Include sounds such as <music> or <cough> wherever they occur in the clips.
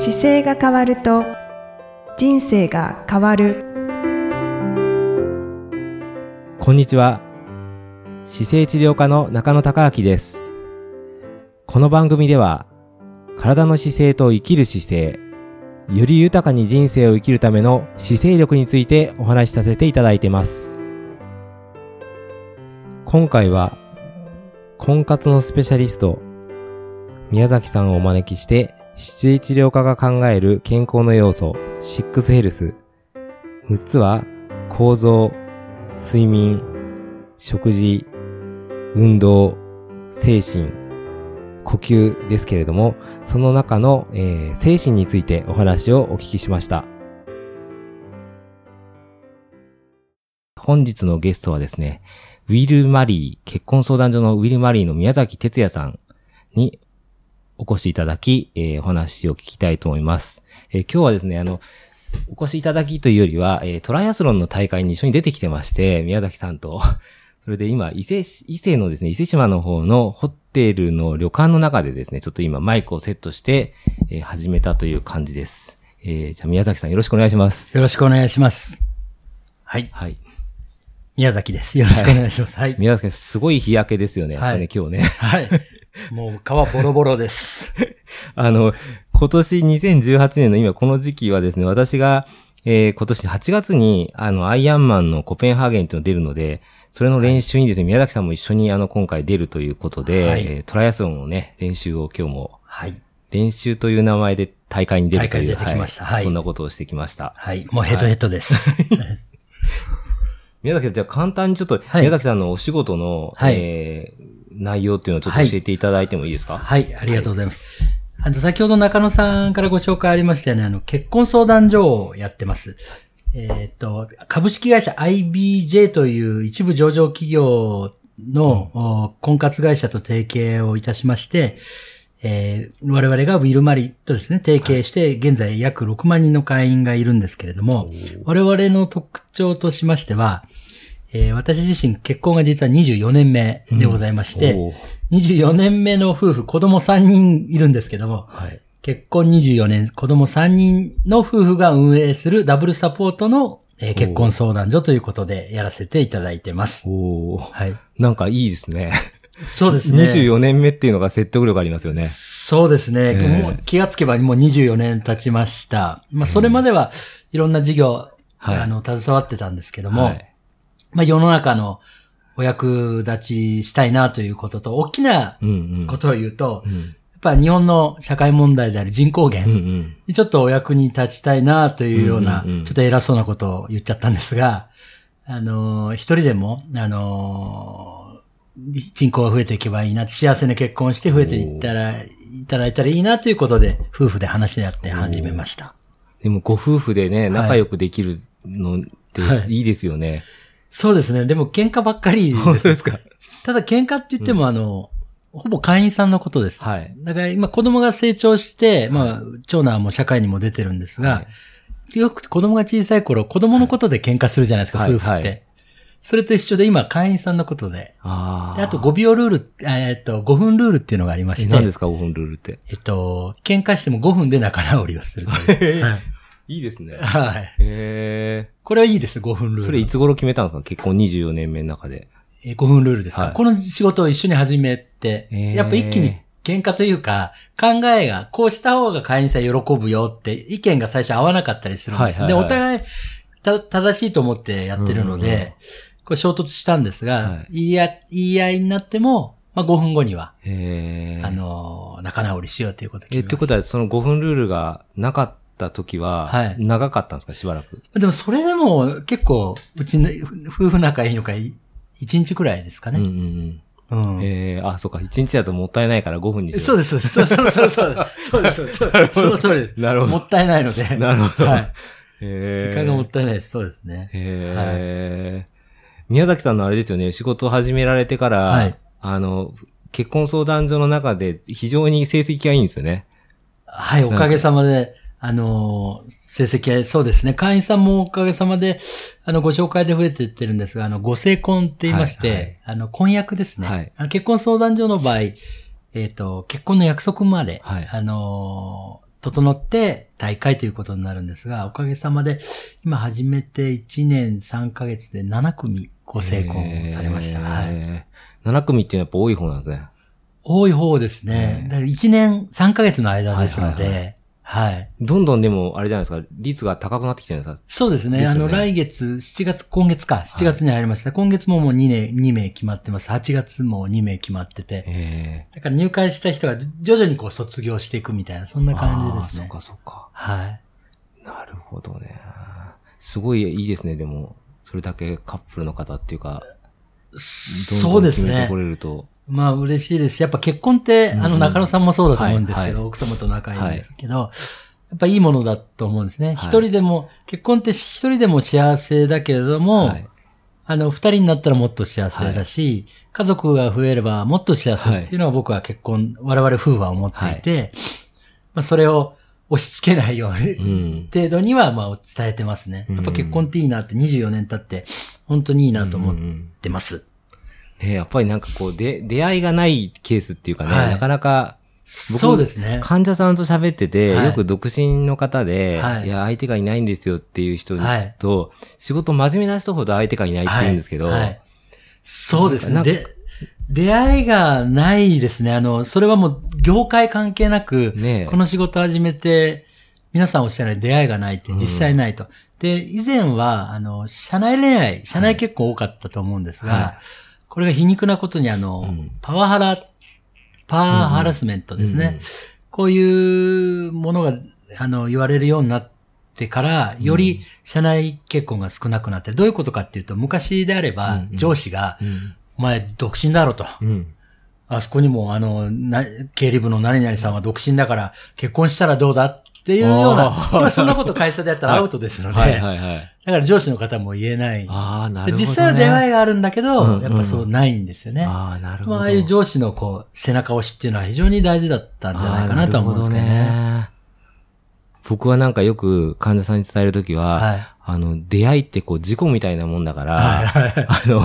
姿勢が変わると人生が変わるこんにちは。姿勢治療科の中野孝明です。この番組では、体の姿勢と生きる姿勢、より豊かに人生を生きるための姿勢力についてお話しさせていただいてます。今回は、婚活のスペシャリスト、宮崎さんをお招きして、姿勢治療科が考える健康の要素、シックスヘルス。6つは、構造、睡眠、食事、運動、精神、呼吸ですけれども、その中の、えー精神についてお話をお聞きしました。本日のゲストはですね、ウィル・マリー、結婚相談所のウィル・マリーの宮崎哲也さんにお越しいただき、えーお話を聞きたいと思います。えー今日はですね、あの、お越しいただきというよりは、えートライアスロンの大会に一緒に出てきてまして、宮崎さんと。<laughs> それで今、伊勢市、伊勢のですね、伊勢島の方のホテルの旅館の中でですね、ちょっと今マイクをセットして、えー始めたという感じです。えーじゃあ宮崎さんよろしくお願いします。よろしくお願いします。はい。はい。宮崎です。よろしくお願いします。はい。宮崎さん、すごい日焼けですよね、はい今日ね。はい。もう皮ボロボロです。<laughs> あの、今年2018年の今この時期はですね、私が、えー今年8月に、あの、アイアンマンのコペンハーゲンっていうの出るので、それの練習にですね、宮崎さんも一緒にあの、今回出るということで、はいえートライアスロンのね、練習を今日も、はい。練習という名前で大会に出るという。大会に出てきましたはいそんなことをしてきました。はい。もうヘッドヘッドです。<laughs> 宮崎さん、じゃあ簡単にちょっと、はい宮崎さんのお仕事の、はいえー内容っていうのをちょっと教えていただいてもいいですか？はい。ありがとうございます。あの、先ほど中野さんからご紹介ありましたよね、あの、結婚相談所をやってます。えっ、と、株式会社 IBJ という一部上場企業の、お婚活会社と提携をいたしまして、えー我々がウィルマリとですね、提携して、現在約6万人の会員がいるんですけれども、我々の特徴としましては、えー私自身結婚が実は24年目でございまして、おー24年目の夫婦、子供3人いるんですけども、はい。結婚24年、子供3人の夫婦が運営するダブルサポートの、えー結婚相談所ということでやらせていただいてます。おーはい。なんかいいですね。そうですね。24年目っていうのが説得力ありますよね。そうですね。ええもう気がつけばもう24年経ちました。まあ、それまではいろんな事業、はいあの、携わってたんですけども、はいまあ、世の中のお役立ちしたいなということと、大きなうんうん。ことを言うと、うん。やっぱ日本の社会問題である人口うんう減ちょっとお役に立ちたいなというような、うんうんうんちょっと偉そうなことを言っちゃったんですが、あのー、一人でも、あのー、人口が増えていけばいいな、幸せな結婚して増えていったら、いただいたらいいなということで、夫婦で話し合って始めました。でもご夫婦でね、仲良くできるのってはいいいですよね。そうですね。でも喧嘩ばっかりです。本当ですか？ただ喧嘩って言っても、あの、ほぼ会員さんのことです。はい。だから今子供が成長して、まあ、長男はもう社会にも出てるんですが、よく子供が小さい頃、子供のことで喧嘩するじゃないですか、はい夫婦って。はいそれと一緒で今、会員さんのことで。あであと5秒ルール、えっと、5分ルールっていうのがありまえ、して、何ですか、5分ルールって？えっと、喧嘩しても5分で仲直りをするという。<laughs> はいいいですね。はい。へこれはいいです、5分ルーえ。ル。それいつ頃決めたんですか？結婚24年目の中で。えー5分ルールですか、はいこの仕事を一緒に始めて、やっぱ一気に喧嘩というか、考えが、こうした方が会員さん喜ぶよって、意見が最初合わなかったりするんです。はいはいはいで、お互いた正しいと思ってやってるので、うんうんうんこれ衝突したんですが、はい言い合言い合いになっても、まあ、5分後には。あ、のー仲直りしようということを決え、めましたってことは、その5分ルールがなかった時は、はい長かったんですか？しばらく。でもそれでも結構、うちの夫婦仲いいのか、1日くらいですかうんうね。んうんうん。ええ、あ、そうか。1日だともったいないから5分にそうです、そうです。そうそうそうそうです。そうです、そうです。その通りです。なるほどもったいないので。なるほど。はい。へえ。時間がもったいないです。そうですね。へえ、宮崎さんのあれですよね、仕事を始められてから、はいあの、結婚相談所の中で非常に成績がいいんですよね。はい、おかげさまで、あのー、成績はそうですね。会員さんもおかげさまで、あの、ご紹介で増えていってるんですが、あの、ご成婚って言いまして、はいはいあの、婚約ですね。はいあの結婚相談所の場合、えっ、と、結婚の約束まで、はいあのー整って大会ということになるんですが、おかげさまで、今始めて1年3ヶ月で7組ご成婚されました。はい。い。7組っていうのはやっぱ多い方なんですね。多い方ですね。だから1年3ヶ月の間ですので、はいはいはいどんどんでも、あれじゃないですか、率が高くなってきてるんですか？そうですね。ですよねあの、来月、7月、今月か、7月に入りました。今月ももう2名、2名決まってます。8月も2名決まってて。えだから入会した人が徐々にこう卒業していくみたいな、そんなえ感じですね。そっかそっか。はい。なるほどね。すごいいいですね、でも。それだけカップルの方っていうか、どんそどうんですね決めてこ。れると。まあ嬉しいですし、やっぱ結婚って、うんあの中野さんもそうだと思うんですけど、奥様と仲いいんですけど、やっぱいいものだと思うんですね。はい一、人でも、結婚って一人でも幸せだけれども、はいあの、二人になったらもっと幸せだし、家族が増えればもっと幸せっていうのは僕は結婚、我々夫婦は思っていて、まあそれを押し付けないように、うん。程度にはまあ伝えてますね。やっぱ結婚っていいなって24年経って、本当にいいなと思ってます。ねやっぱりなんかこう、で、出会いがないケースっていうかね、はい。なかなか、僕そうですね。患者さんと喋ってて、はい。よく独身の方で、はい。い、や、相手がいないんですよっていう人はい。と、仕事真面目な人ほど相手がいないって言うんですけど、そうですね。で、出会いがないですね。あの、それはもう業界関係なく、ねえ。この仕事始めて、皆さんおっしゃるように出会いがないって実際ないと。で、以前は、あの、社内恋愛、社内結婚多かったと思うんですが、はいこれが皮肉なことにあの、うんパワハラ、パワーハラスメントですね。うんうんこういうものが、あの、言われるようになってから、より社内結婚が少なくなって、どういうことかっていうと、昔であれば、上司が、うん。お前独身だろと。うん。あそこにも、あの、な経理部の何々さんは独身だから、結婚したらどうだっていうような今そんなこと会社でやったらアウトですので、はいはいはい。だから上司の方も言えない。ああ、なるほど、ね。で実際は出会いがあるんだけど、うんうんやっぱそうないんですよね。ああ、なるほど。まあ、ああいう上司のこう、背中押しっていうのは非常に大事だったんじゃないかなとは思うんですけどね。僕はなんかよく患者さんに伝えるときは、はいあの、出会いってこう事故みたいなもんだから、はいはいあの、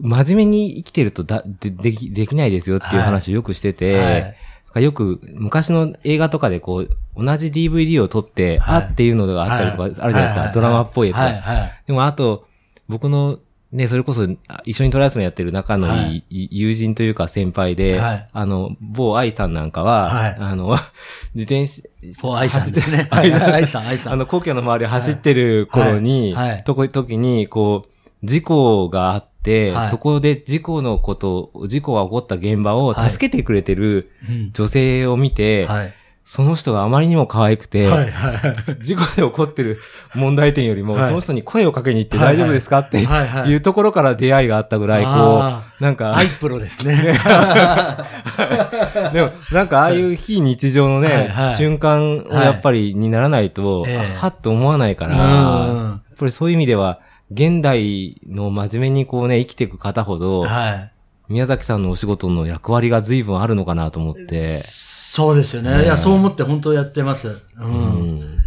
真面目に生きてるとだでできできないですよっていう話をよくしてて、はいよく昔の映画とかでこう、同じ DVD を撮って、はい。あっていうのがあったりとかあるじゃないですか、はドラマっぽいやつ。が、はい。はい。でもあと、僕の、ね、それこそ、あ一緒にトライアスロンやってる仲のいい、はい。友人というか先輩で、はい。あの、某愛さんなんかは、はい。あの、<laughs> 自転車、そう、愛さんですね。愛さん、愛さん。<laughs> あの、皇居の周りを走ってる頃に、はい。はい。とこ、時に、こう、事故があって、はい。そこで事故のこと、事故が起こった現場をはい。助けてくれてるうん。女性を見て、はい。その人があまりにも可愛くて、はい、はい。<laughs> 事故で起こってる問題点よりも、はい。その人に声をかけに行ってはい大丈夫ですかってはいはい。いうところから出会いがあったぐらい、こあう、なんかアイ、プロですね。<laughs> でも、なんかああいう非日常のね、はいはい。瞬間をやっぱりにならないと、ええ。はっと思わないから、うん。やっぱりそういう意味では、現代の真面目にこうね、生きていく方ほど、はい。宮崎さんのお仕事の役割が随分あるのかなと思って、そうですよね。ねいや、そう思って本当やってます。う。うんん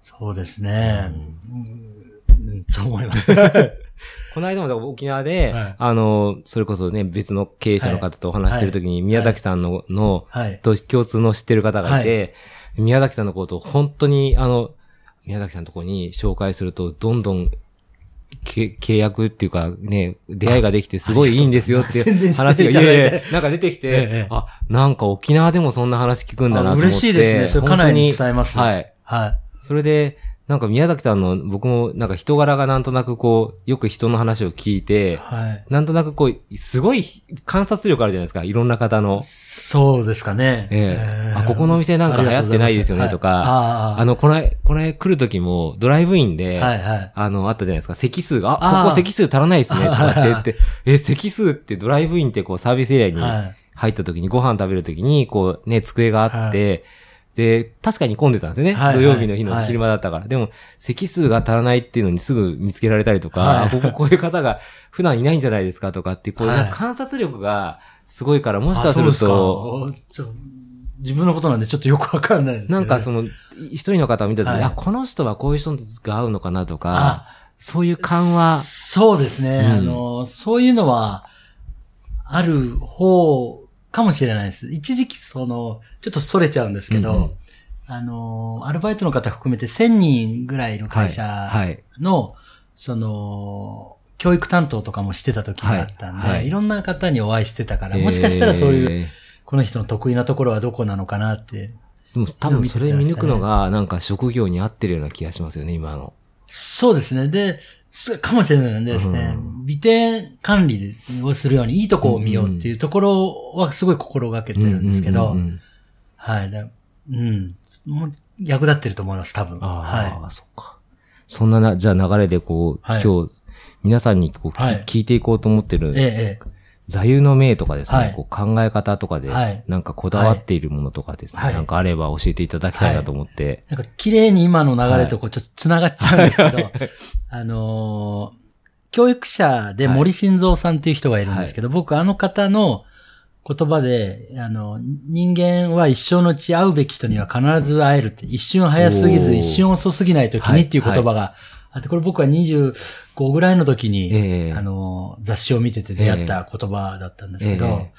そうですね。うんそう思います。<laughs> この間も沖縄で、はいあの、それこそね、別の経営者の方とお話してるときに、宮崎さんの、の、はい。と共通の知ってる方がいて、宮崎さんのことを本当に、あの、宮崎さんのところに紹介すると、どんどん、け契約っていうかね、出会いができてすごいいいんですよっていう話が、いやいやなんか出てきて、ええあ、なんか沖縄でもそんな話聞くんだなと思って。あ嬉しいですねそれかなり伝えますはい。はい。それで、なんか宮崎さんの、僕もなんか人柄がなんとなくこう、よく人の話を聞いて、はい。なんとなくこう、すごい観察力あるじゃないですか、いろんな方の。そうですかね。ええ。あここのお店なんか流行ってないですよねとか。ああの、これ、これ来る時も、ドライブインで、はいはい。あの、あったじゃないですか、席数が、あ、ここ席数足らないですね、とかって言って、<laughs> え、席数ってドライブインってこうサービスエリアにはい。入った時に、ご飯食べる時に、こうね、机があって、で、確かに混んでたんですよね。はいはい土曜日の日の昼間だったから。でも、席数が足らないっていうのにすぐ見つけられたりとか、はいあ <laughs> こここういう方が普段いないんじゃないですかとかって、こう、はいなんか観察力がすごいから、もしかすると、自分のことなんでちょっとよくわかんないですけどね。なんかその、一人の方を見た時に、はいあ、この人はこういう人が合うのかなとかあ、そういう感は、そうですね。うんあの、そういうのは、ある方かもしれないです。一時期その、ちょっと逸れちゃうんですけど、うんうんあの、アルバイトの方含めて1000人ぐらいの会社はい。の、その、教育担当とかもしてた時があったんで、はいはいいろんな方にお会いしてたから、もしかしたらそういう、えーこの人の得意なところはどこなのかなって。でも多分それ見抜くのが、なんか職業に合ってるような気がしますよね、今の。そうですね。で、そかもしれないんですね。う美点管理をするように、いいとこを見ようっていうところはすごい心がけてるんですけど、はい。だうん。もう役立ってると思います、多分。ああ、はそっか。そんなな、じゃあ流れでこう、はい今日、皆さんにこう、きはい聞いていこうと思ってい。る。座右の銘とかですね、はい。こう考え方とかで、はい。なんかこだわっているものとかですね、はい。なんかあれば教えていただきたいなと思って。なんか綺麗に今の流れとこうちょっと繋がっちゃうんですけど、<laughs> あのー教育者で森晋三さんっていう人がいるんですけど、僕あの方の言葉で、あの、人間は一生のうち会うべき人には必ず会えるって、一瞬早すぎず、一瞬遅すぎない時はいにっていう言葉があって、これ僕は25ぐらいの時に、ええ。あの、雑誌を見てて出会った言葉だったんですけど、ええ。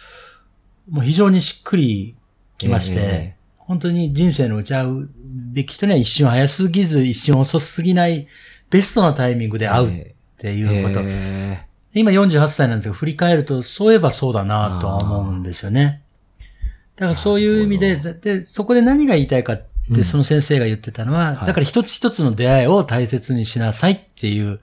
もう非常にしっくりきまして、え本当に人生のうち会うべき人には一瞬早すぎず、一瞬遅すぎない、ベストなタイミングで会うっていうこと。え今48歳なんですが、振り返ると、そういえばそうだなとは思うんですよね。だからそういう意味で、で、そこで何が言いたいかっうんて、その先生が言ってたのは、はいだから一つ一つの出会いを大切にしなさいっていう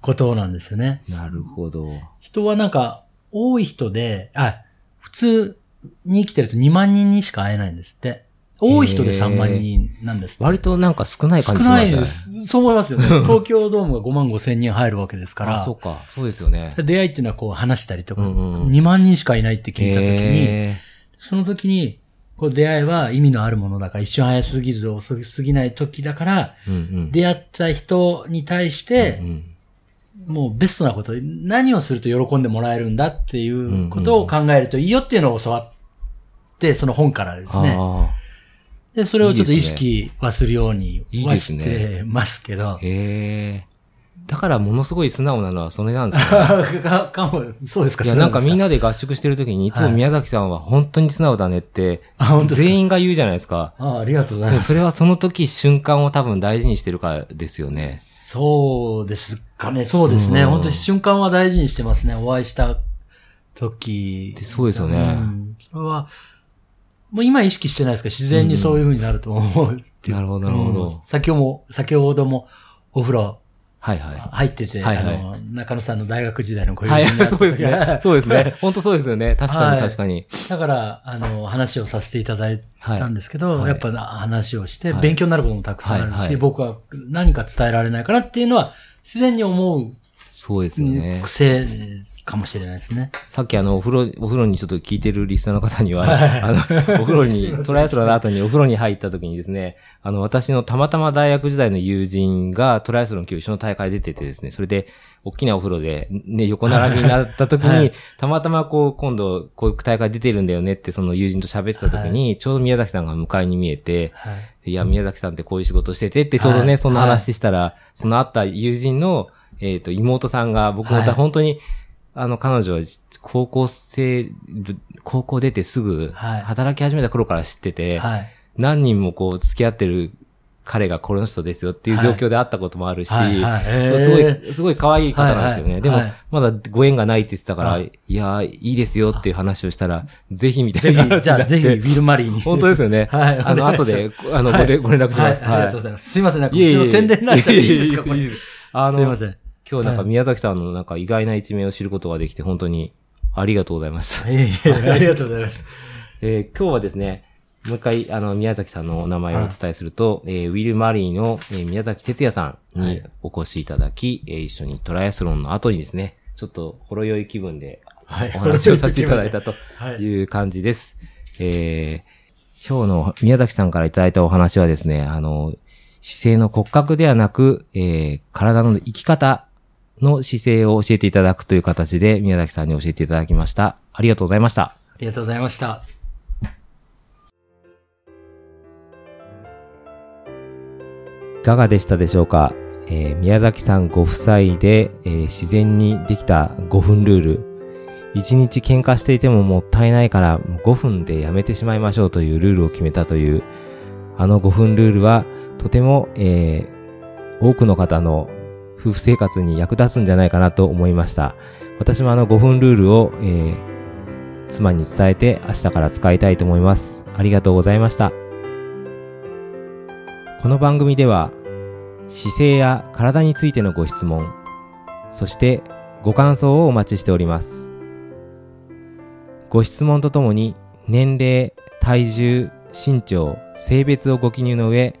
ことなんですよね。ーなるほど。人はなんか、多い人で、あ、普通に生きてると2万人にしか会えないんですって。多い人で3万人なんです。割となんか少ない少感じしますね。ないです。そう思いますよね。<laughs> 東京ドームが5万5千人入るわけですかあ、らそ、うか。そうですよね。出会いっていうのはこう話したりとか、うんうんうん2万人しかいないって聞いたときに、えその時に、こう出会いは意味のあるものだから、一瞬早すぎず遅すぎない時だから、ーうんうん。出会った人に対してう、んもうベストなこと、何をすると喜んでもらえるんだっていうことを考えるといいよっていうのを教わって、その本からですね。あで、それをちょっと意識はするようにいいはしてますけどあ。。へえ。だからものすごい素直なのはそれなんですよ。<laughs> か、かも、そうですかいや、なんかみんな、なで合宿してる時に、いつもはい宮崎さんは本当に素直だねってあ、本当ですか？全員が言うじゃないですか。あありがとうございます。それはその時瞬間を多分大事にしてるからですよね。そうですかね、そうですね。うん本当に瞬間は大事にしてますね。お会いした時。でそうですよねうんそれは、もう今意識してないですけど、自然にそういう風になると思うっていうなるほど、なるほうんど。先ほども、先ほどもお風呂はいはい。入ってて、はいはいあの、中野さんの大学時代のご友はい、人だった <laughs> そうですね。<laughs> そうですね。本当そうですよね。確かはいに確かに。だから、あの、話をさせていただいたんですけど、はいやっぱ話をして、はい勉強になることもたくさんあるし、はいはい僕は何か伝えられないかなっていうのは、自然に思うそうですよね。癖かもしれないですね。さっきあの、お風呂、お風呂にちょっと聞いてるリスナーの方には、あの、<laughs> お風呂に、トライアスロンの後にお風呂に入った時にですね、あの、私のたまたま大学時代の友人がトライアスロン今日一緒の大会出ててですね、それで、大きなお風呂で、ね、横並びになった時に、はいたまたまこう、今度、こういう大会出てるんだよねって、その友人と喋ってた時に、ちょうど宮崎さんが迎えに見えて、はい。いや、宮崎さんってこういう仕事しててって、ちょうどね、はいそんな話したら、その会った友人の、えっ、と、妹さんが、僕もだ、はい。本当に、あの、彼女は、高校生、高校出てすぐ、はい。働き始めた頃から知ってて、はい。何人もこう、付き合ってる彼がこの人ですよっていう状況で会ったこともあるし、はい。はい。そうすごへい、すごい可愛い方なんですよね。でも、はい。はい。まだご縁がないって言ってたから、はい。いやー、いいですよっていう話をしたら、ぜひみたぜひいな話、じゃあぜひ、ウィル・マリーに。本当ですよね。<laughs> はい。あの、後で、あの、ご連絡します。はい、ありがとうございます。すいません、なんか、うちの宣伝になっちゃっていいですか、これ。いあの、すいません。今日なんかはい宮崎さんのなんか意外な一面を知ることができて、本当にありがとうございました。いえいえ、ありがとうございます。えー今日はですね、もう一回、あの、宮崎さんのお名前をお伝えすると、えーウィル・マリーの、えー宮崎哲也さんにはいお越しいただき、えー一緒にトライアスロンの後にですね、ちょっとほろ酔い気分ではいお話をさせていただいたと <laughs> はいいう感じです。えー今日の宮崎さんからいただいたお話はですね、あの、姿勢の骨格ではなく、えー体の生き方の姿勢を教えていただくという形で宮崎さんに教えていただきました。ありがとうございました。ありがとうございました。いかがでしたでしょうか、えー宮崎さんご夫妻で、えー自然にできた5分ルール。1日喧嘩していてももったいないから5分でやめてしまいましょうというルールを決めたという、あの5分ルールはとても、えー、多くの方の夫婦生活に役立つんじゃないかなと思いました。私もあの5分ルールを、えー、妻に伝えて明日から使いたいと思います。ありがとうございました。この番組では姿勢や体についてのご質問、そしてご感想をお待ちしております。ご質問とともに年齢、体重、身長、性別をご記入の上、